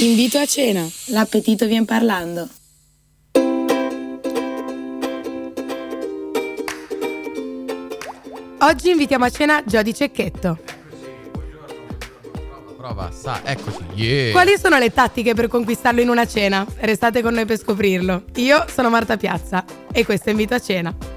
Invito a cena. L'appetito vien parlando. Oggi invitiamo a cena Jody Cecchetto. Prova, sa, eccoci. Yeah. Quali sono le tattiche per conquistarlo in una cena? Restate con noi per scoprirlo. Io sono Marta Piazza e questo è Invito a cena.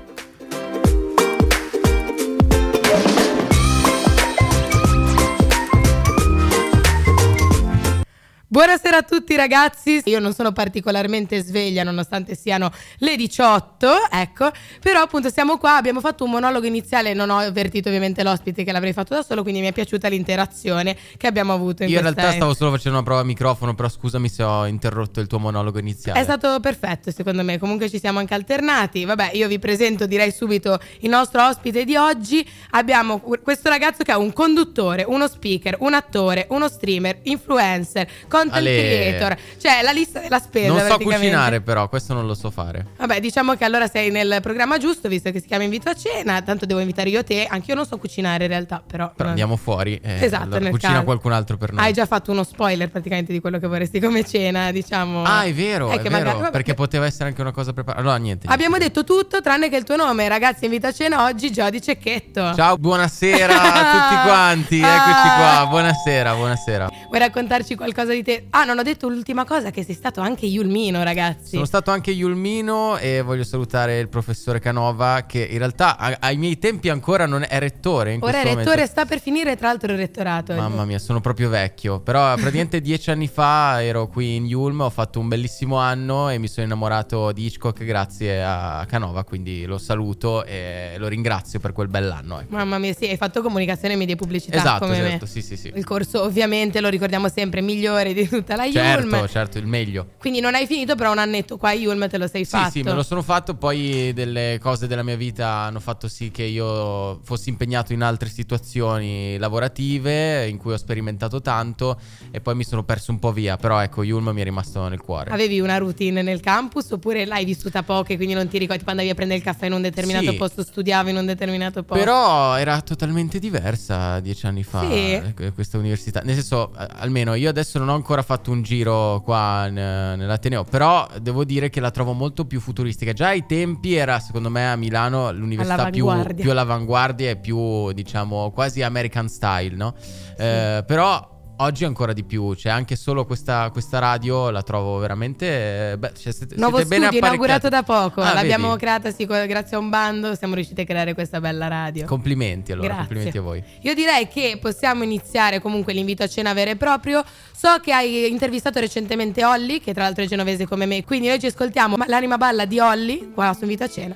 Buonasera a tutti ragazzi, io non sono particolarmente sveglia nonostante siano le 18, ecco, però appunto siamo qua, abbiamo fatto un monologo iniziale, non ho avvertito ovviamente l'ospite che l'avrei fatto da solo, quindi mi è piaciuta l'interazione che abbiamo avuto in Io in realtà stavo solo facendo una prova a microfono, però scusami se ho interrotto il tuo monologo iniziale. È stato perfetto secondo me, comunque ci siamo anche alternati. Vabbè, io vi presento direi subito il nostro ospite di oggi. Abbiamo questo ragazzo che è un conduttore, uno speaker, un attore, uno streamer, influencer, content Ale. creator. Cioè la lista della spesa non so cucinare però, questo non lo so fare. Vabbè, diciamo che allora sei nel programma giusto, visto che si chiama Invito a cena. Tanto devo invitare io te. Anche io non so cucinare in realtà, però. Però andiamo fuori e Esatto, allora cucina caso. qualcun altro per noi. Hai già fatto uno spoiler praticamente di quello che vorresti come cena, diciamo. Ah, è vero, Eh, è che vero, magari- perché poteva essere anche una cosa preparata. Allora, niente. Abbiamo niente. detto tutto tranne che il tuo nome, ragazzi. Invito a cena oggi Jody Cecchetto. Ciao, buonasera a tutti quanti. Eccoci qua. Buonasera, buonasera. Vuoi raccontarci qualcosa di te? Ah, non ho detto l'ultima cosa, che sei stato anche Yulmino, ragazzi. Sono stato anche Yulmino e voglio salutare il professore Canova che in realtà a- ai miei tempi ancora non è rettore. In Ora è rettore, momento. sta per finire tra l'altro il rettorato. Mamma mia, sono proprio vecchio. Però praticamente dieci anni fa ero qui in Yulm, ho fatto un bellissimo anno e mi sono innamorato di Hitchcock grazie a Canova, quindi lo saluto e lo ringrazio per quel bell'anno. Ecco. Mamma mia, sì, hai fatto comunicazione, media e pubblicità Esatto, certo, me. sì, sì, sì. Il corso ovviamente lo ricordiamo sempre migliore di tutta la Certo, Yulm. certo, il meglio. Quindi non hai finito, però un annetto qua a Yulm te lo sei Sì, fatto. sì, me lo sono fatto. Poi delle cose della mia vita hanno fatto sì che io fossi impegnato in altre situazioni lavorative in cui ho sperimentato tanto e poi mi sono perso un po' via. Però ecco, Yulm mi è rimasto nel cuore. Avevi una routine nel campus oppure l'hai vissuta poco e quindi non ti ricordi quando andavi a prendere il caffè in un determinato Sì. posto, studiavi in un determinato posto? Però era totalmente diversa dieci anni fa Sì. eh, questa università. Nel senso, almeno io adesso non ho ancora fatto un giro qua n- nell'Ateneo, però devo dire che la trovo molto più futuristica. Già ai tempi era, secondo me, a Milano l'università più, All'avanguardia. più all'avanguardia e più, diciamo, quasi American style, no? Eh, però... Oggi ancora di più, cioè anche solo questa, questa radio la trovo veramente... eh, Beh, cioè, siete, Nuovo siete studio inaugurato da poco, Ah, l'abbiamo vedi? creata sì, grazie a un bando, siamo riusciti a creare questa bella radio. Complimenti allora, Grazie. complimenti a voi. Io direi che possiamo iniziare comunque l'invito a cena vero e proprio. So che hai intervistato recentemente Olli, che tra l'altro è genovese come me, quindi noi ci ascoltiamo ma- l'anima balla di Olli qua su Invito a cena.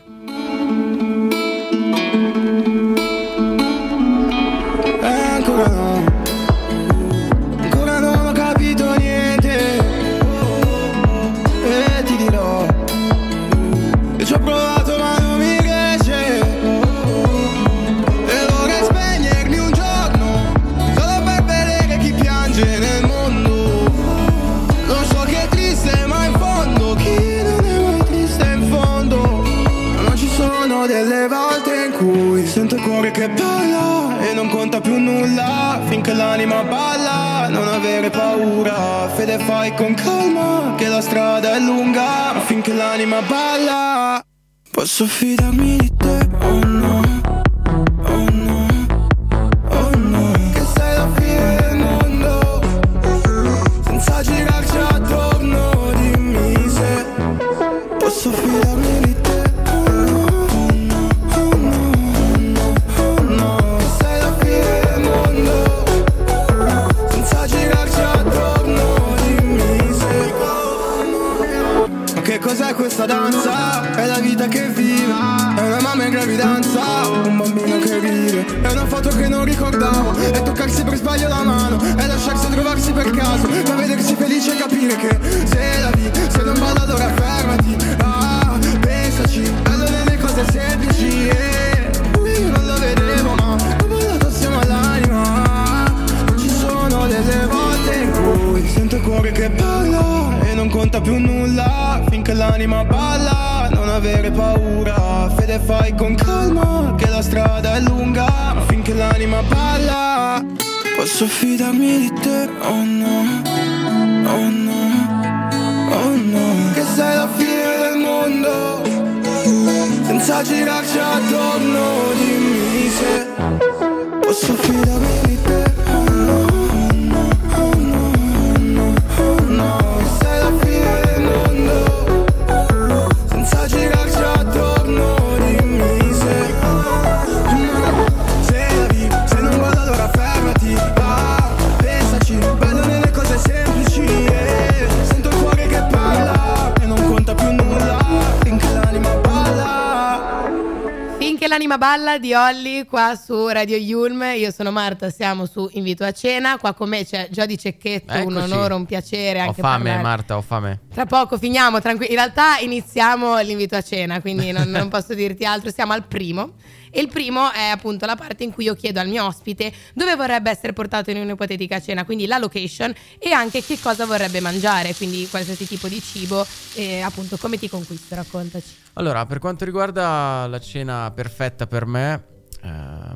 Che balla e non conta più nulla finché l'anima balla. Non avere paura, fede fai con calma che la strada è lunga. Finché l'anima balla, posso fidarmi di te o no? Girarci attorno Dimmi se Posso fidarmi l'anima balla di Olli qua su Radio Yulm, io sono Marta, siamo su Invito a cena, qua con me c'è Giodi Cecchetto, un Eccoci. onore, un piacere Ho anche fame, parlare. Marta, ho fame. Tra poco finiamo, tranquilli. In realtà iniziamo l'invito a cena, quindi non, non posso dirti altro. Siamo al primo. E il primo è appunto la parte in cui io chiedo al mio ospite dove vorrebbe essere portato in un'ipotetica cena, quindi la location e anche che cosa vorrebbe mangiare, quindi qualsiasi tipo di cibo e appunto come ti conquisto, raccontaci. Allora, per quanto riguarda la cena perfetta per me, eh,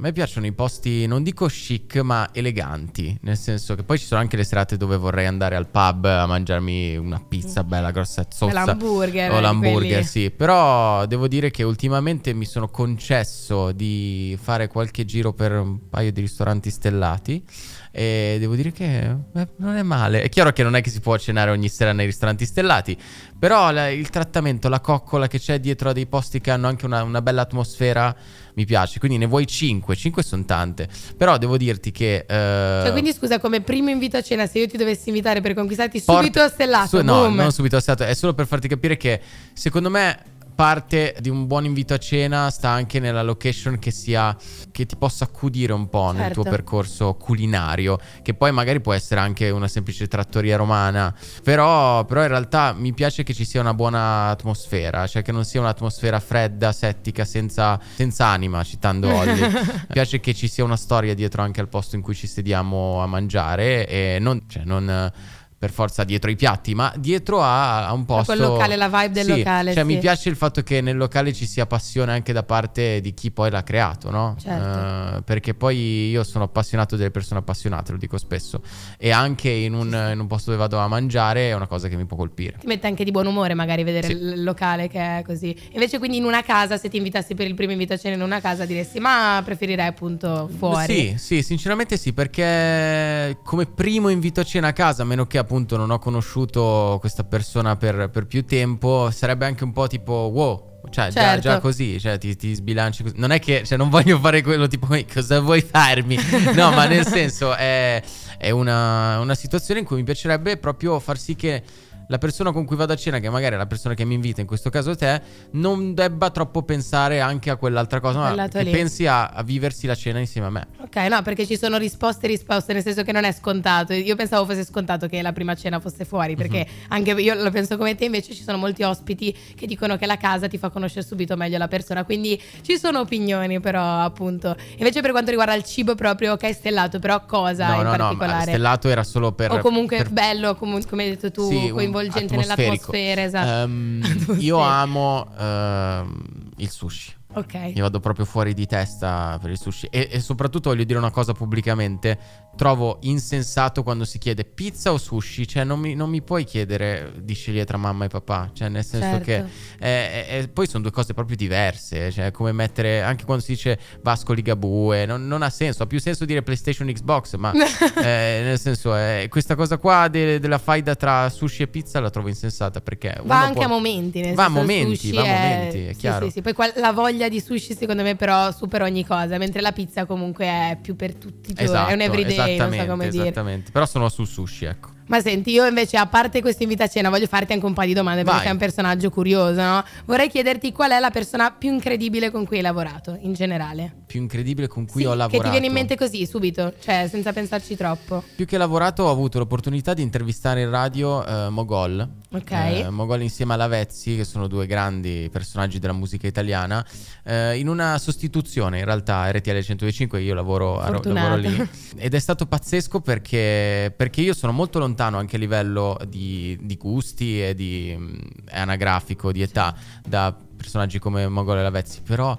me piacciono i posti, non dico chic, ma eleganti. Nel senso che poi ci sono anche le serate dove vorrei andare al pub a mangiarmi una pizza bella grossa e zozza. l'hamburger, O l'hamburger, quelli. sì. Però devo dire che ultimamente mi sono concesso di fare qualche giro per un paio di ristoranti stellati. E devo dire che eh, non è male. È chiaro che non è che si può cenare ogni sera nei ristoranti stellati. Però la- il trattamento, la coccola che c'è dietro a dei posti che hanno anche una, una bella atmosfera mi piace. Quindi ne vuoi 5. 5 sono tante. Però devo dirti che. eh, Cioè, quindi scusa, come primo invito a cena, se io ti dovessi invitare per conquistarti porta- subito a stellato, su- no, boom. non subito a stellato. È solo per farti capire che secondo me. Parte di un buon invito a cena sta anche nella location che sia che ti possa accudire un po' nel tuo Certo. percorso culinario, che poi magari può essere anche una semplice trattoria romana, però, però in realtà mi piace che ci sia una buona atmosfera, cioè che non sia un'atmosfera fredda, settica, senza, senza anima, citando Olli. mi piace che ci sia una storia dietro anche al posto in cui ci sediamo a mangiare e non, cioè, non per forza dietro i piatti, ma dietro a, a un posto. quel locale, la vibe del Sì, locale, Cioè, sì. mi piace il fatto che nel locale ci sia passione anche da parte di chi poi l'ha creato, no? Certo. Eh, perché poi io sono appassionato delle persone appassionate, lo dico spesso. E anche in un, in un posto dove vado a mangiare è una cosa che mi può colpire. Ti mette anche di buon umore magari vedere Sì. il locale che è così. Invece quindi in una casa, se ti invitassi per il primo invito a cena in una casa, diresti ma preferirei appunto fuori. Sì, sì, sinceramente sì, perché come primo invito a cena a casa, a meno che appunto non ho conosciuto questa persona per, per più tempo, sarebbe anche un po' tipo wow. Cioè, già, Certo. già così, cioè, ti, ti sbilanci così. Non è che, cioè, non voglio fare quello tipo, "Ehi, cosa vuoi farmi? No, ma nel senso, è, è una, una situazione in cui mi piacerebbe proprio far sì che la persona con cui vado a cena, che magari è la persona che mi invita, in questo caso te, non debba troppo pensare anche a quell'altra cosa, ma che lì. pensi a, a viversi la cena insieme a me. Ok, no, perché ci sono risposte e risposte, nel senso che non è scontato. Io pensavo fosse scontato che la prima cena fosse fuori, perché Mhm. anche io lo penso come te, invece ci sono molti ospiti che dicono che la casa ti fa conoscere subito meglio la persona, quindi ci sono opinioni però appunto. Invece per quanto riguarda il cibo proprio, ok, stellato, però cosa no, in no, no, particolare? stellato era solo per... o comunque per- bello, comu- come hai detto tu, Sì, un- coinvolgente nell'atmosfera, esatto. Atmosferico. io amo ehm, il sushi. Ok. Io vado proprio fuori di testa per il sushi. E, e soprattutto voglio dire una cosa pubblicamente. Trovo insensato quando si chiede pizza o sushi. Cioè, non mi, non mi puoi chiedere di scegliere tra mamma e papà. Cioè, nel senso Certo. che. eh, eh, eh, poi sono due cose proprio diverse. Cioè, come mettere. Anche quando si dice Vasco Ligabue. Non, non ha senso. Ha più senso dire PlayStation Xbox. Ma eh, nel senso, eh, questa cosa qua de- della faida tra sushi e pizza la trovo insensata. Perché. Va anche può- a momenti, nel Va a momenti, va a momenti, è sì, chiaro. Sì, sì, Poi qua- la voglia di sushi secondo me però supera ogni cosa, mentre la pizza comunque è più per tutti i giorni, Esatto, è un everyday, non so esattamente, come dire. esattamente. Però sono sul sushi, ecco. Ma senti, io invece a parte questo invito a cena voglio farti anche un paio di domande perché Vai. sei un personaggio curioso, no? Vorrei chiederti qual è la persona più incredibile con cui hai lavorato, in generale. Più incredibile con cui Sì, ho lavorato. Che ti viene in mente così, subito, cioè senza pensarci troppo. Più che lavorato ho avuto l'opportunità di intervistare in radio eh, Mogol. Ok. Eh, Mogol insieme a Lavezzi, che sono due grandi personaggi della musica italiana, eh, in una sostituzione in realtà RTL 105, io lavoro, a- lavoro lì. Ed è stato pazzesco perché, perché io sono molto lontano anche a livello di, di gusti e di mm, anagrafico, di età, da personaggi come Mogol e Lavezzi, però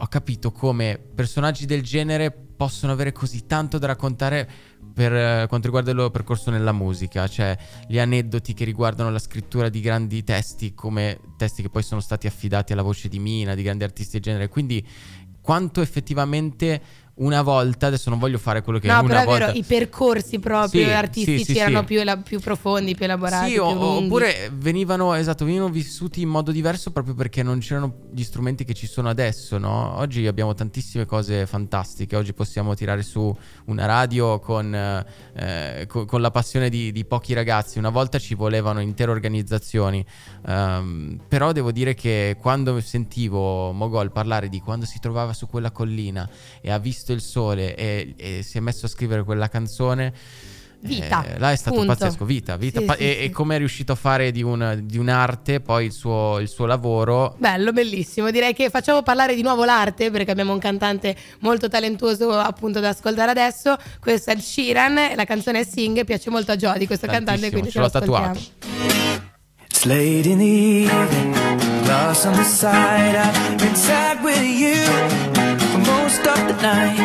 ho capito come personaggi del genere possono avere così tanto da raccontare per eh, quanto riguarda il loro percorso nella musica, cioè gli aneddoti che riguardano la scrittura di grandi testi come testi che poi sono stati affidati alla voce di Mina, di grandi artisti del genere, quindi quanto effettivamente una volta, adesso non voglio fare quello che No, una però è volta... vero, i percorsi proprio Sì, artistici sì, sì, erano. Più, ela- più profondi, più elaborati. Sì, più o- oppure venivano, esatto, venivano vissuti in modo diverso proprio perché non c'erano gli strumenti che ci sono adesso, no? Oggi abbiamo tantissime cose fantastiche, oggi possiamo tirare su una radio con, eh, co- con la passione di, di pochi ragazzi, una volta ci volevano intere organizzazioni, Ehm, però devo dire che quando sentivo Mogol parlare di quando si trovava su quella collina e ha visto il sole e, e si è messo a scrivere quella canzone... Vita, eh, là è stato punto. pazzesco, vita, vita Sì, pa- sì, e, sì. e come è riuscito a fare di, un- di un'arte poi il suo, il suo lavoro. Bello, bellissimo. Direi che facciamo parlare di nuovo l'arte perché abbiamo un cantante molto talentuoso appunto da ascoltare adesso. Questo è il Sheeran, la canzone è Sing, piace molto a Jody questo cantante, Tantissimo, quindi ce l'ho tatuato. It's late in the evening, glass on the side. I've been sad with you night.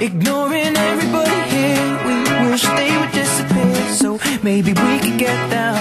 Ignoring everybody here, we wish they would disappear. So maybe we could get down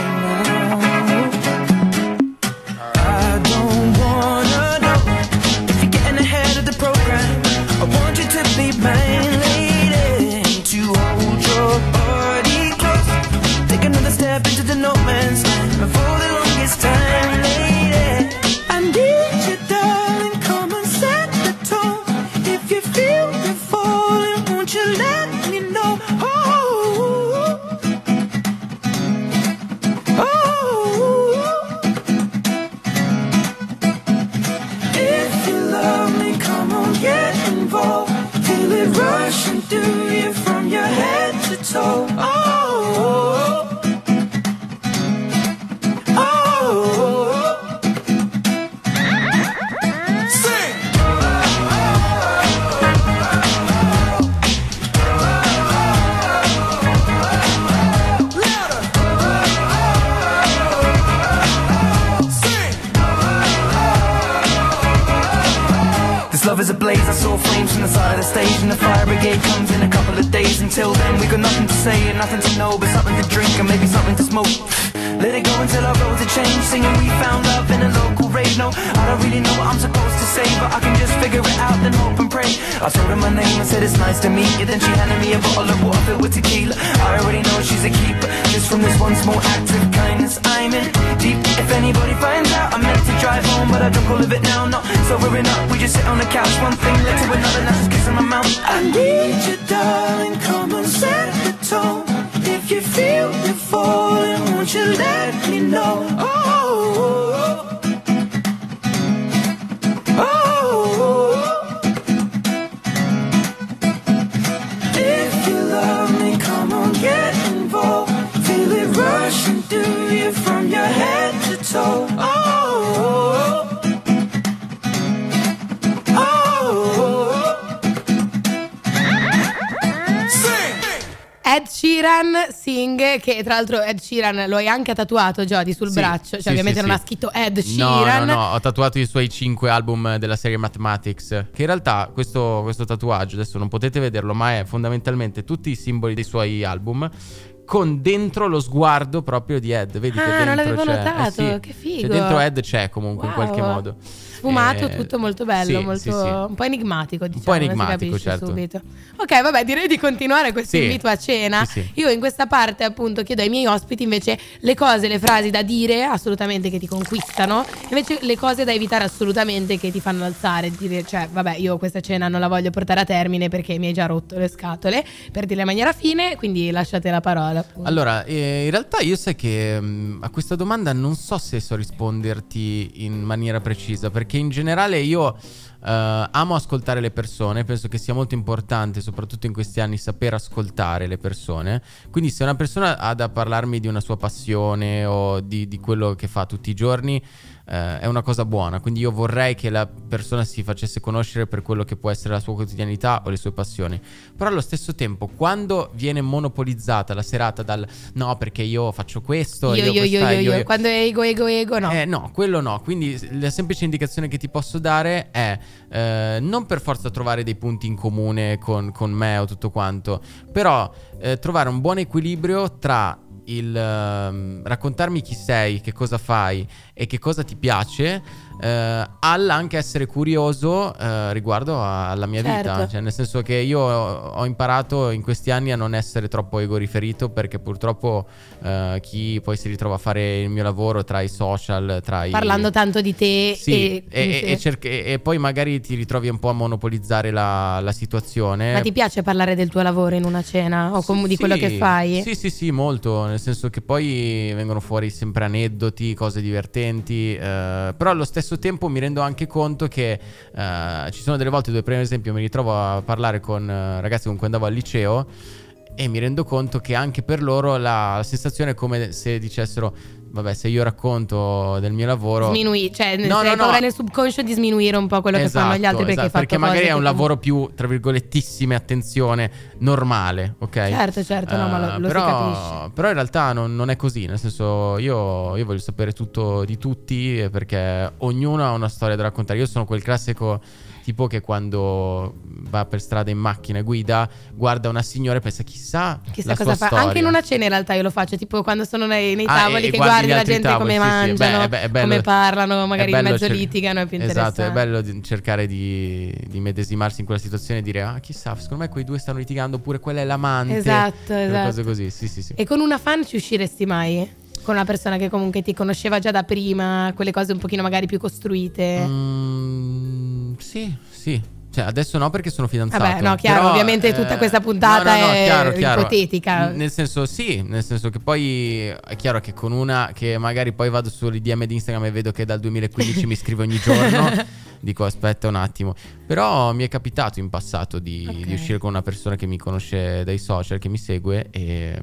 Let it go until our roads are changed. Singing we found love in a local rave. No, I don't really know what I'm supposed to say But I can just figure it out then hope and pray. I told her my name and said it's nice to meet you. Then she handed me a bottle of water filled with tequila. I already know she's a keeper. Just from this one small act of kindness I'm in deep. If anybody finds out I meant to drive home But I don't all it now, no. Sobering up, we just sit on the couch One thing led to another, now just kissing my mouth. I need you, darling. Come and set the tone If you feel me falling Won't you let me know Oh, oh, oh. If you love me, come on, get involved. Feel it rushing through you from your head to toe. Oh, Ed Sheeran Sing, che tra l'altro Ed Sheeran lo hai anche tatuato Jody sul Sì, braccio, cioè sì, ovviamente sì, non ha scritto Ed No, Sheeran. no, no, ho tatuato i suoi 5 album della serie Mathematics. Che in realtà questo, questo tatuaggio, adesso non potete vederlo, ma è fondamentalmente tutti i simboli dei suoi album. Con dentro lo sguardo proprio di Ed. Vedi che Ah, non dentro l'avevo c'è. notato, eh sì, che figo. Cioè, dentro Ed c'è comunque in Wow. qualche modo. Sfumato, Eh, tutto molto bello, sì, molto, sì, un po' enigmatico, diciamo. po' non si enigmatico, certo. subito. Ok, vabbè, direi di continuare questo invito a cena. Sì. Io in questa parte, appunto, chiedo ai miei ospiti invece le cose, le frasi da dire assolutamente che ti conquistano, invece le cose da evitare assolutamente che ti fanno alzare, dire, cioè, vabbè, io questa cena non la voglio portare a termine perché mi hai già rotto le scatole, per dirle in maniera fine, quindi lasciate la parola. Appunto. Allora, eh, in realtà io sai che mh, a questa domanda non so se so risponderti in maniera precisa, perché in generale io eh, amo ascoltare le persone, penso che sia molto importante, soprattutto in questi anni, saper ascoltare le persone. Quindi se una persona ha da parlarmi di una sua passione o di, di quello che fa tutti i giorni, eh, è una cosa buona. Quindi io vorrei che la persona si facesse conoscere per quello che può essere la sua quotidianità o le sue passioni. Però allo stesso tempo, quando viene monopolizzata la serata dal no, perché io faccio questo, Io, io, io, io, io. Quando è ego, ego, ego, no. eh, no, quello no. Quindi la semplice indicazione che ti posso dare è eh, non per forza trovare dei punti in comune con, con me o tutto quanto, però eh, trovare un buon equilibrio tra il ehm, raccontarmi chi sei, che cosa fai e che cosa ti piace, eh, all'anche essere curioso eh, riguardo a- alla mia Certo. vita. Cioè, nel senso che io ho imparato in questi anni a non essere troppo ego riferito perché purtroppo eh, chi poi si ritrova a fare il mio lavoro tra i social, tra i... Parlando tanto di te Sì, e, e, e- sì. e poi magari ti ritrovi un po' a monopolizzare la, la situazione. Ma ti piace parlare del tuo lavoro in una cena o com- di Sì, quello che fai? Sì, sì, sì, molto. Nel senso che poi vengono fuori sempre aneddoti, cose divertenti. eh, però allo stesso tempo mi rendo anche conto che eh, ci sono delle volte dove, per esempio, mi ritrovo a parlare con eh, ragazzi con cui andavo al liceo. E mi rendo conto che anche per loro la, la sensazione è come se dicessero: Vabbè, se io racconto del mio lavoro. Sminui- cioè, nel- No, no, no. paura nel subconscio di sminuire un po' quello che fanno gli altri perché hai fatto perché magari è un che lavoro più, tra virgolettissime, attenzione, normale, ok? Certo, certo, no, ma lo- lo si però, capisce. Però in realtà non, non è così, nel senso io, io voglio sapere tutto di tutti perché ognuno ha una storia da raccontare. Io sono quel classico tipo che quando va per strada in macchina guida guarda una signora e pensa chissà, Chissà la cosa fa. storia. Anche in una cena in realtà io lo faccio, tipo quando sono nei, nei Ah, tavoli e- e che guardi la gente tavoli, come sì, sì, mangiano, beh, è be- è bello- come parlano, magari in mezzo cer- litigano, è più Esatto, è bello cercare di, di medesimarsi in quella situazione e dire ah chissà, secondo me quei due stanno litigando oppure quella è l'amante. Esatto, esatto. Cose così, sì sì sì. E con una fan ci usciresti mai? Con una persona che comunque ti conosceva già da prima, quelle cose un pochino magari più costruite? Mm, sì, sì. Cioè, adesso no perché sono fidanzato. Vabbè, no, chiaro, Però, ovviamente tutta questa puntata no, no, no, è chiaro, chiaro. ipotetica. Nel senso, sì, nel senso che poi è chiaro che con una che magari poi vado sui DM di Instagram e vedo che dal 2015 mi scrive ogni giorno, dico aspetta un attimo. Però mi è capitato in passato di, Ok. di uscire con una persona che mi conosce dai social, che mi segue e,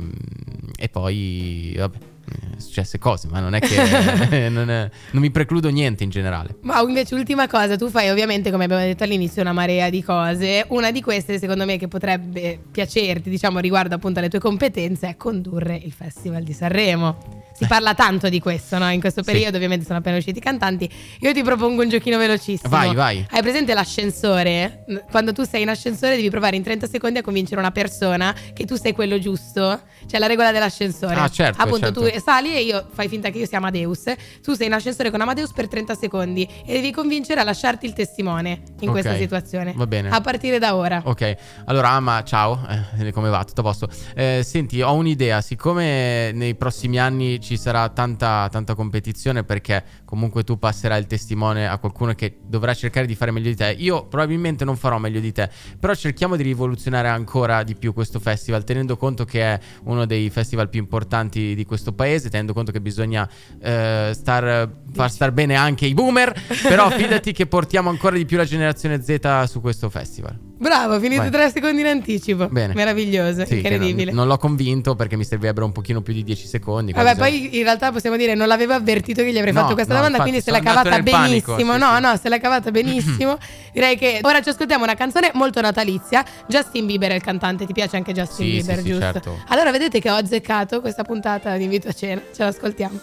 e poi, vabbè, eh, successe cose, ma non è che non, è- non mi precludo niente in generale. Ma invece ultima cosa, tu fai ovviamente come abbiamo detto all'inizio una marea di cose, una di queste secondo me che potrebbe piacerti diciamo riguardo appunto alle tue competenze è condurre il Festival di Sanremo. Si parla tanto di questo, no? In questo Sì. periodo ovviamente sono appena usciti i cantanti. Io ti propongo un giochino velocissimo. Vai, vai. Hai presente l'ascensore? Quando tu sei in ascensore devi provare in 30 secondi a convincere una persona che tu sei quello giusto. C'è la regola dell'ascensore. Ah, certo, Appunto certo. tu sali e io fai finta che io sia Amadeus. Tu sei in ascensore con Amadeus per 30 secondi e devi convincere a lasciarti il testimone in Ok, questa situazione. va bene. A partire da ora. Ok, allora Ama, ciao, Eh, come va? Tutto a posto? Eh, senti, ho un'idea, siccome nei prossimi anni ci sarà tanta, tanta competizione perché comunque tu passerai il testimone a qualcuno che dovrà cercare di fare meglio di te, io probabilmente non farò meglio di te, però cerchiamo di rivoluzionare ancora di più questo festival, tenendo conto che è uno dei festival più importanti di questo paese, tenendo conto che bisogna eh, star, far star bene anche i boomer, però fidati che portiamo ancora di più la generazione Z su questo festival. Bravo, finito Vai. 3 secondi in anticipo. Bene. Meraviglioso, Sì, incredibile. Non, non l'ho convinto perché mi servirebbero un pochino più di 10 secondi. Vabbè, quasi poi in realtà possiamo dire non l'avevo avvertito che gli avrei No, fatto questa no, domanda, infatti quindi se l'ha cavata nel panico, benissimo. sì, no, sì. no, se l'ha cavata benissimo. Direi che ora ci ascoltiamo una canzone molto natalizia. Justin Bieber è il cantante, ti piace anche Justin Sì, Bieber, sì, sì, giusto? certo. Allora vedete che ho azzeccato questa puntata di invito a cena. Ce l'ascoltiamo.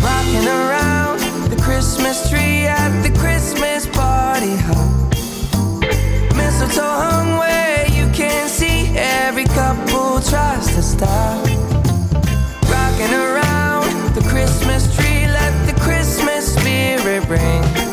Rocking around the Christmas tree at the Christmas party hop. Mistletoe where you can see every couple tries to stop. Rocking around the Christmas tree, let the Christmas spirit ring.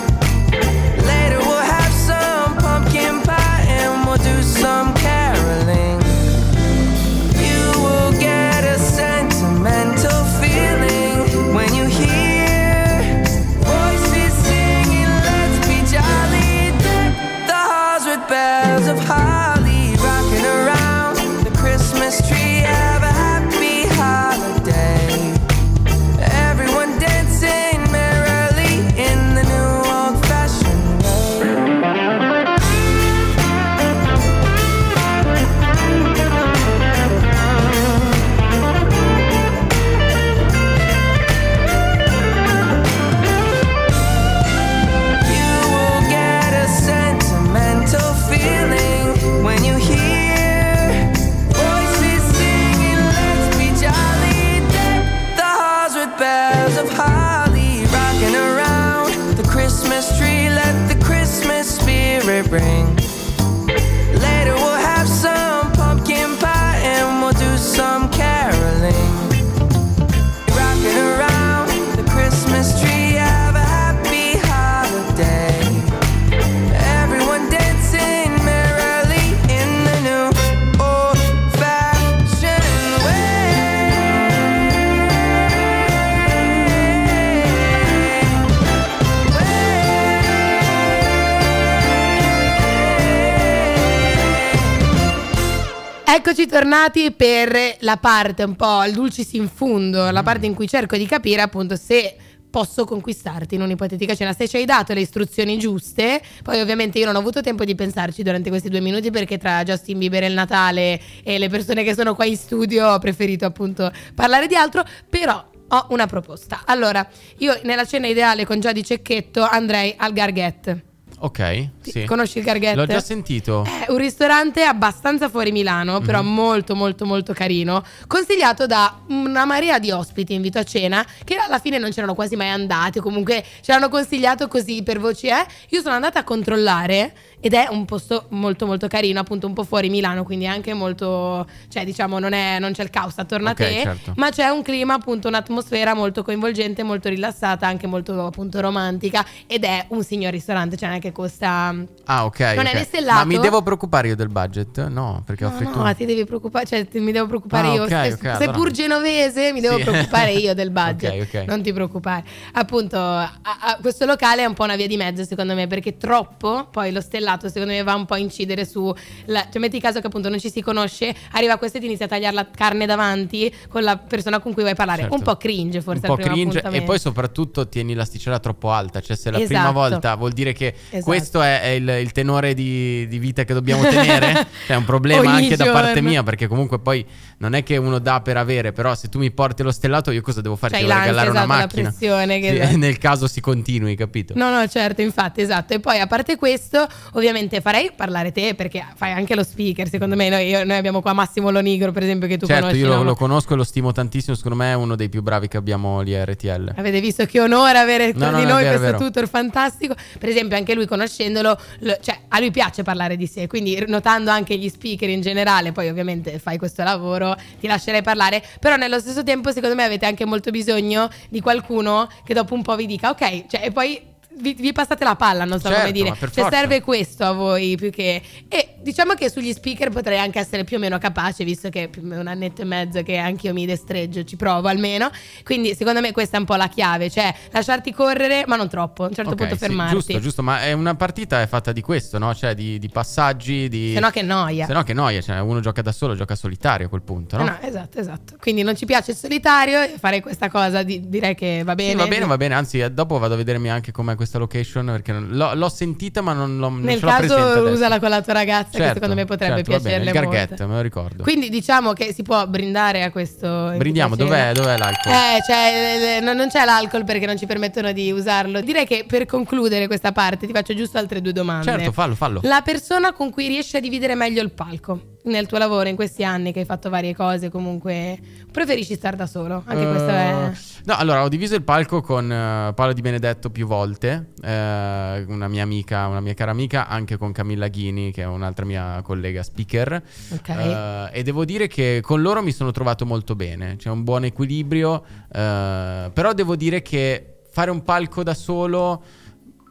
Eccoci tornati per la parte un po' al dulcis in fundo, la parte in cui cerco di capire appunto se posso conquistarti in un'ipotetica cena. Se ci hai dato le istruzioni giuste, poi ovviamente io non ho avuto tempo di pensarci durante questi due minuti perché tra Justin Bieber e il Natale e le persone che sono qua in studio ho preferito appunto parlare di altro, però ho una proposta. Allora, io nella cena ideale con Giadi Cecchetto andrei al Garghet. Ok, Ti- sì. Conosci il Garghet? L'ho già sentito. È un ristorante abbastanza fuori Milano, però Mhm. molto molto molto carino, consigliato da una marea di ospiti invito a cena che alla fine non c'erano quasi mai andati, o comunque ce l'hanno consigliato così per voci eh. Io sono andata a controllare ed è un posto molto molto carino, appunto un po' fuori Milano, quindi anche molto, cioè diciamo non, è, non c'è il caos attorno Ok, a te, certo. ma c'è un clima, appunto un'atmosfera molto coinvolgente, molto rilassata, anche molto appunto romantica ed è un signor ristorante, cioè non è che costa... Ah, ok. Non è ok. né stellato? Ma mi devo preoccupare io del budget? No, perché ho No, fritto. no, ma ti devi preoccupare, cioè ti- mi devo preoccupare Ah, io. ok, Se- ok, allora- Seppur genovese, mi devo Sì. preoccupare io del budget. Non ti preoccupare. Appunto, a- a- questo locale è un po' una via di mezzo, secondo me, perché troppo, poi lo stellato, secondo me, va un po' a incidere su. la- cioè, metti caso che appunto non ci si conosce, arriva questo e ti inizia a tagliare la carne davanti con la persona con cui vuoi parlare. Certo. Un po' cringe, forse. un po' cringe e poi soprattutto tieni l'asticella troppo alta, cioè se la prima Esatto. volta vuol dire che Esatto. Questo è, è il, il tenore di, di vita che dobbiamo tenere, cioè è un problema anche da parte giorno. mia perché comunque poi non è che uno dà per avere, però se tu mi porti lo stellato io cosa devo fare? Ti devo regalare una esatto, la macchina. pressione che- Sì, nel caso si continui, capito? No, no, certo, infatti, esatto. E poi a parte questo, ovviamente farei parlare te perché fai anche lo speaker, secondo me. Noi, io- noi abbiamo qua Massimo Lonigro, per esempio, che tu certo, conosci. io lo, no? lo conosco e lo stimo tantissimo, secondo me è uno dei più bravi che abbiamo lì a RTL. Avete visto che onore avere No, tra no, di noi vero, questo tutor fantastico. Per esempio, anche lui conoscendolo, lo- cioè a lui piace parlare di sé, quindi notando anche gli speaker in generale, poi ovviamente fai questo lavoro, ti lascerei parlare, però nello stesso tempo secondo me avete anche molto bisogno di qualcuno che dopo un po' vi dica ok, cioè e poi vi, vi passate la palla, non so Certo, come dire. Cioè serve questo a voi più che... E diciamo che sugli speaker potrei anche essere più o meno capace, visto che è un annetto e mezzo che anch'io mi destreggio, ci provo almeno. Quindi secondo me questa è un po' la chiave, cioè lasciarti correre, ma non troppo, a un certo Ok, punto sì, fermarti. giusto, giusto, ma è una partita è fatta di questo, no? Cioè di, di passaggi, di... Se no che noia. Se no che noia, cioè uno gioca da solo, gioca solitario a quel punto, no? Eh no, esatto, esatto. Quindi non ci piace il solitario e fare questa cosa di- direi che va bene. Sì, va bene, va bene, anzi eh, dopo vado a vedermi anche com'è questa location perché non- l'ho, l'ho sentita ma non, l'ho, non Nel caso usala con la tua ragazza che Certo, secondo me potrebbe certo, va bene, piacerle il garghetto, me lo ricordo. Quindi diciamo che si può brindare a questo Brindiamo, dov'è, dov'è l'alcol? Eh, cioè, eh, non non c'è l'alcol perché non ci permettono di usarlo. Direi che per concludere questa parte ti faccio giusto altre due domande. certo, fallo, fallo. La persona con cui riesci a dividere meglio il palco nel tuo lavoro in questi anni che hai fatto varie cose, comunque preferisci stare da solo? Anche questo è Eh, No, allora ho diviso il palco con eh, Paolo Di Benedetto più volte, eh, una mia amica, una mia cara amica, anche con Camilla Ghini, che è un'altra mia collega speaker. ok. Eh, e devo dire che con loro mi sono trovato molto bene, c'è un buon equilibrio, però devo dire che fare un palco da solo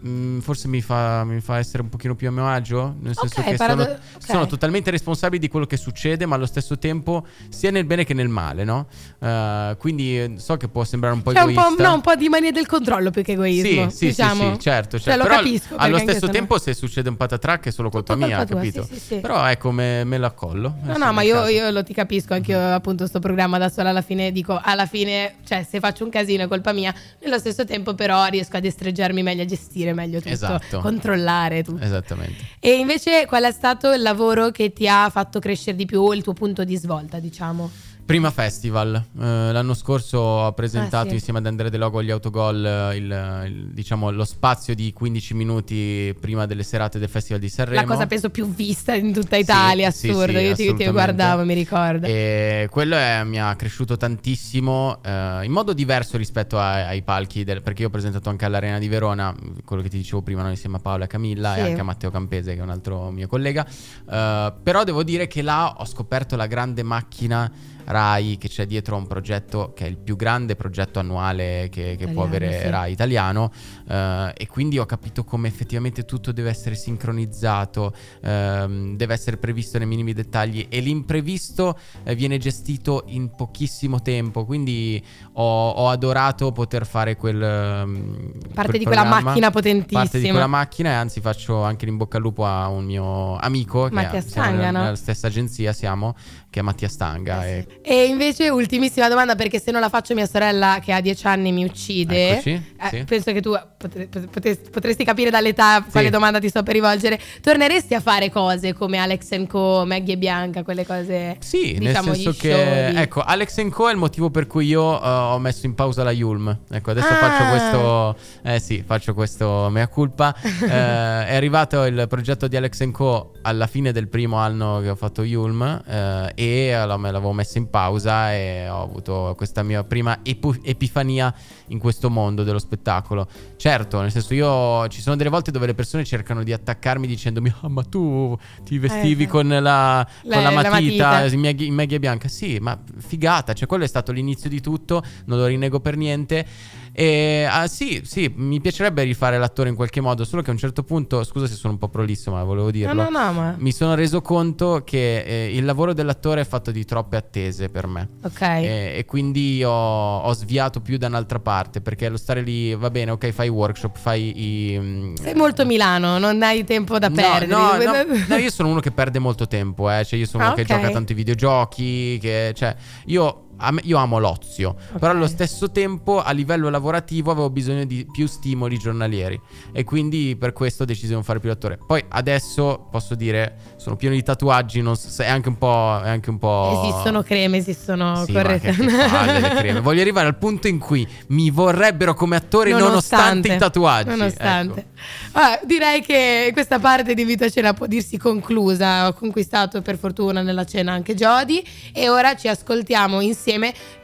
mm, forse mi fa, mi fa essere un pochino più a mio agio, nel senso Ok, che parado- sono, ok. sono totalmente responsabile di quello che succede, ma allo stesso tempo sia nel bene che nel male, no? Eh, quindi eh, so che può sembrare un po' un egoista. po', no, un po' di mania del controllo più che egoismo. Sì, sì, diciamo. sì, sì, certo, Cioè, certo. lo Però al- capisco. allo stesso no- tempo se succede un patatrac è solo colpa Tutto mia, colpa tua, capito? sì, sì, sì. Però ecco, me, me l'accollo. No, Eh, no, sì, ma io, io lo ti capisco, anche io appunto sto programma da sola alla fine dico, alla fine, cioè se faccio un casino è colpa mia, nello stesso tempo però riesco a destreggiarmi meglio, a gestire meglio tutto, Esatto. controllare tutto. Esattamente. E invece qual è stato il lavoro che ti ha fatto crescere di più, il tuo punto di svolta, diciamo? Prima festival, Eh, l'anno scorso ho presentato Ah, sì. insieme ad Andrea De Logo agli Autogol eh, il, il- diciamo, lo spazio di 15 minuti prima delle serate del Festival di Sanremo. La cosa penso più vista in tutta Italia, Sì, assurdo, sì, io ti, ti guardavo, mi ricordo. E quello è- mi ha cresciuto tantissimo eh, in modo diverso rispetto ai, ai palchi, del- perché io ho presentato anche all'Arena di Verona, quello che ti dicevo prima, noi insieme a Paola e Camilla e anche a Matteo Campese, che è un altro mio collega. Eh, però devo dire che là ho scoperto la grande macchina Rai, che c'è dietro a un progetto che è il più grande progetto annuale che, che può Italiano, avere sì. Rai italiano eh, e quindi ho capito come effettivamente tutto deve essere sincronizzato, ehm, deve essere previsto nei minimi dettagli e l'imprevisto eh, viene gestito in pochissimo tempo, quindi ho, ho adorato poter fare quel... ehm, Parte quel di quella macchina potentissima. Parte di quella macchina e anzi faccio anche l'in bocca al lupo a un mio amico Mattia che Stanga, nella, no? nella stessa agenzia siamo, che è Mattia Stanga. Eh sì. E invece, ultimissima domanda, perché se non la faccio mia sorella che ha 10 anni mi uccide. Eccoci, Eh, sì. Penso che tu potresti, capire dall'età quale Sì. domanda ti sto per rivolgere. Torneresti a fare cose come Alex Co, Maggie e Bianca, quelle cose. Sì, diciamo, nel senso che show ecco, Alex Co è il motivo per cui io eh, ho messo in pausa la Yulm. Ecco, adesso Ah. faccio questo eh sì, faccio questo mea culpa. Eh, è arrivato il progetto di Alex Co alla fine del primo anno che ho fatto Yulm eh, e allora me l'avevo messa in pausa e ho avuto questa mia prima epu- epifania in questo mondo dello spettacolo. Certo, nel senso io ci sono delle volte dove le persone cercano di attaccarmi dicendomi "Ah, ma tu ti vestivi Eh, con la, La- con la la matita, matita. in Maggie, in Maggie Bianca, sì, ma figata, cioè quello è stato l'inizio di tutto, non lo rinnego per niente. E ah, sì, sì, mi piacerebbe rifare l'attore in qualche modo, solo che a un certo punto, scusa se sono un po' prolisso, ma volevo No, dirlo. no, no, ma. Mi sono reso conto che eh, il lavoro dell'attore è fatto di troppe attese per me. Ok. E, e quindi ho, ho sviato più da un'altra parte perché lo stare lì va bene, ok, fai workshop, fai i. mm, Sei molto Milano, non hai tempo da No, perdere. No, no, no, io sono uno che perde molto tempo, eh. Cioè, io sono Ah, uno che ok. gioca tanto ai videogiochi. Che, cioè, io, me- io amo l'ozio. Però allo stesso tempo, a livello lavorativo, avevo bisogno di più stimoli giornalieri. E quindi per questo ho deciso di non fare più l'attore. Poi adesso posso dire, sono pieno di tatuaggi. Non so se è anche un po'. È anche un po'. Esistono creme, esistono Sì, corrette. che, che palle le creme. Voglio arrivare al punto in cui mi vorrebbero come attore nonostante, i tatuaggi. Nonostante. Ecco. Ah, direi che questa parte di Invito a cena può dirsi conclusa. Ho conquistato per fortuna nella cena anche Jody. E ora ci ascoltiamo insieme.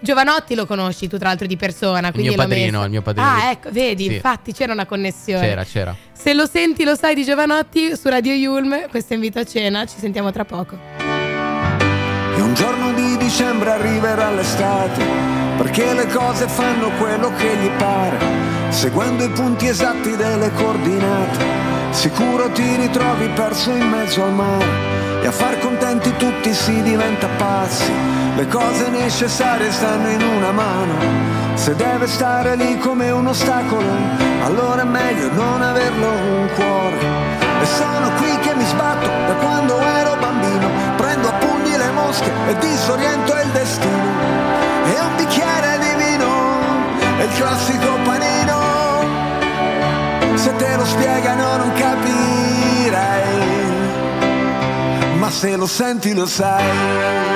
Giovanotti lo conosci tu, tra l'altro, di persona. Quindi mio padrino, il mio padrino Ah, ecco, vedi, Sì. infatti c'era una connessione. C'era, c'era. Se lo senti, lo sai di Giovanotti su Radio Yulm. Questo è Invito a cena. Ci sentiamo tra poco. E un giorno di dicembre arriverà l'estate, perché le cose fanno quello che gli pare, seguendo i punti esatti delle coordinate. Sicuro ti ritrovi perso in mezzo al mare e a far contenti tutti si diventa pazzi. Le cose necessarie stanno in una mano, se deve stare lì come un ostacolo, allora è meglio non averlo un cuore. E sono qui che mi sbatto da quando ero bambino, prendo a pugni le mosche e disoriento il destino. E un bicchiere di vino, è il classico panino. Se te lo spiegano non capirai, ma se lo senti lo sai.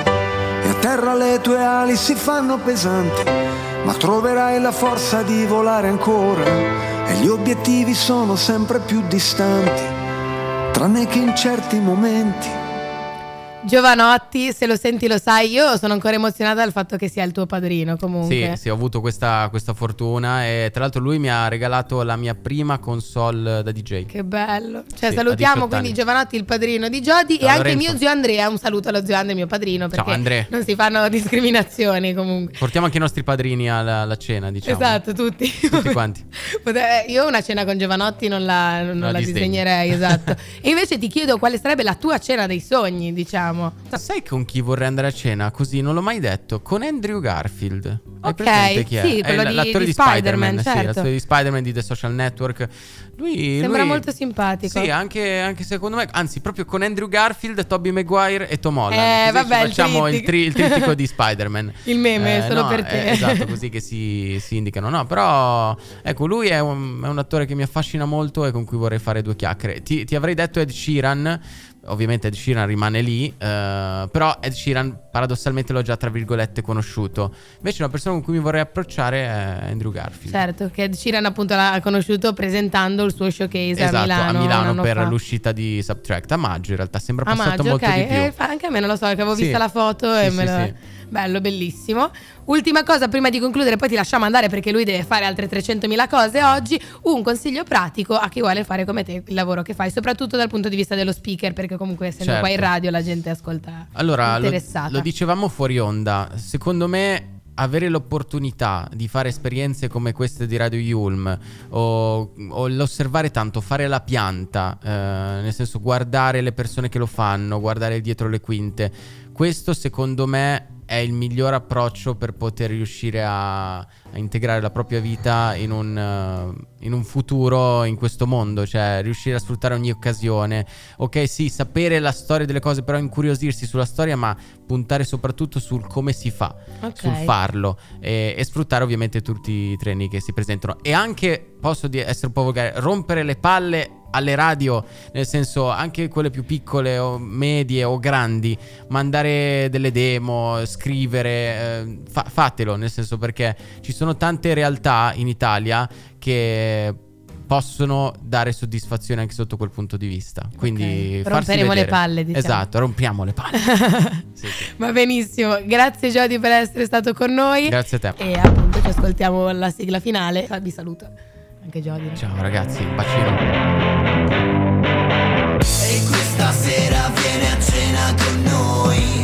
Terra le tue ali si fanno pesanti, ma troverai la forza di volare ancora, e gli obiettivi sono sempre più distanti, tranne che in certi momenti. Giovanotti, se lo senti lo sai, io sono ancora emozionata dal fatto che sia il tuo padrino comunque. Sì, sì, ho avuto questa, questa fortuna e tra l'altro lui mi ha regalato la mia prima console da DJ. Che bello. Cioè Sì, salutiamo a 18 quindi anni. Giovanotti, il padrino di Jody e Ciao, anche Lorenzo. mio zio Andrea. Un saluto allo zio Andrea, mio padrino, Ciao, perché Andrea. non si fanno discriminazioni comunque. Portiamo anche i nostri padrini alla, alla cena, diciamo. Esatto, tutti. Tutti quanti. Pote- Io una cena con Giovanotti non la, non la la disegnerei, esatto. e invece ti chiedo quale sarebbe la tua cena dei sogni, diciamo. Sai con chi vorrei andare a cena? Così non l'ho mai detto. Con Andrew Garfield. Hai Ok, presente chi è? sì, È quello l- di- l'attore di di, Spider-Man. Spider-Man, Sì, certo. l'attore di Spider-Man di The Social Network. Lui, Sembra lui- molto simpatico. Sì, anche, anche secondo me. Anzi, proprio con Andrew Garfield, Tobey Maguire e Tom Holland. Eh, Così vabbè, facciamo il, tri- il trittico di Spider-Man. Eh, Il meme, solo no, per te. eh, esatto, così che si, si indicano. No, però, ecco, lui è un, è un attore che mi affascina molto e con cui vorrei fare due chiacchiere. Ti, ti avrei detto Ed Sheeran. Ovviamente Ed Sheeran rimane lì, eh, però Ed Sheeran paradossalmente l'ho già tra virgolette conosciuto. Invece una persona con cui mi vorrei approcciare è Andrew Garfield. Certo, che Ed Sheeran appunto l'ha conosciuto presentando il suo showcase Esatto, a Milano. un anno per fa. l'uscita di Subtract. A maggio in realtà sembra A passato maggio, molto ok. di più. Eh, anche a me non lo so, che avevo Sì. vista la foto Sì, e sì, me lo... Bello, bellissimo. Ultima cosa, prima di concludere, poi ti lasciamo andare perché lui deve fare altre 300.000 cose oggi. Un consiglio pratico a chi vuole fare come te il lavoro che fai, soprattutto dal punto di vista dello speaker, perché comunque essendo Certo. qua in radio la gente ascolta Allora, lo, lo dicevamo fuori onda. Secondo me, avere l'opportunità di fare esperienze come queste di Radio Yulm o, o l'osservare tanto, fare la pianta, eh, nel senso guardare le persone che lo fanno, guardare dietro le quinte, questo secondo me è il miglior approccio per poter riuscire a, a integrare la propria vita in un, eh, in un futuro in questo mondo, cioè riuscire a sfruttare ogni occasione. Ok, sì, sapere la storia delle cose, però incuriosirsi sulla storia, ma puntare soprattutto sul come si fa, Ok. sul farlo e, e sfruttare ovviamente tutti i treni che si presentano. E anche, posso di- essere un po' volgare, rompere le palle alle radio, nel senso anche quelle più piccole o medie o grandi, mandare delle demo, scrivere, eh, fa- fatelo, nel senso perché ci sono tante realtà in Italia che possono dare soddisfazione anche sotto quel punto di vista. Quindi Ok. farsi Romperemo le palle, diciamo. Esatto, rompiamo le palle. Sì, sì. Va benissimo, grazie Jody per essere stato con noi. Grazie a te. E appunto ci ascoltiamo la sigla finale. Vi saluto. Anche Jody. Ciao ragazzi, un bacino. E questa sera viene a cena con noi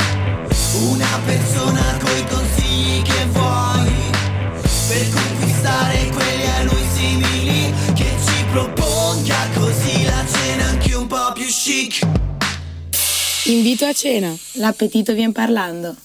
Una persona coi consigli che vuoi Per conquistare quelli a lui simili Che ci proponga così la cena anche un po' più chic Invito a cena. L'appetito vien parlando.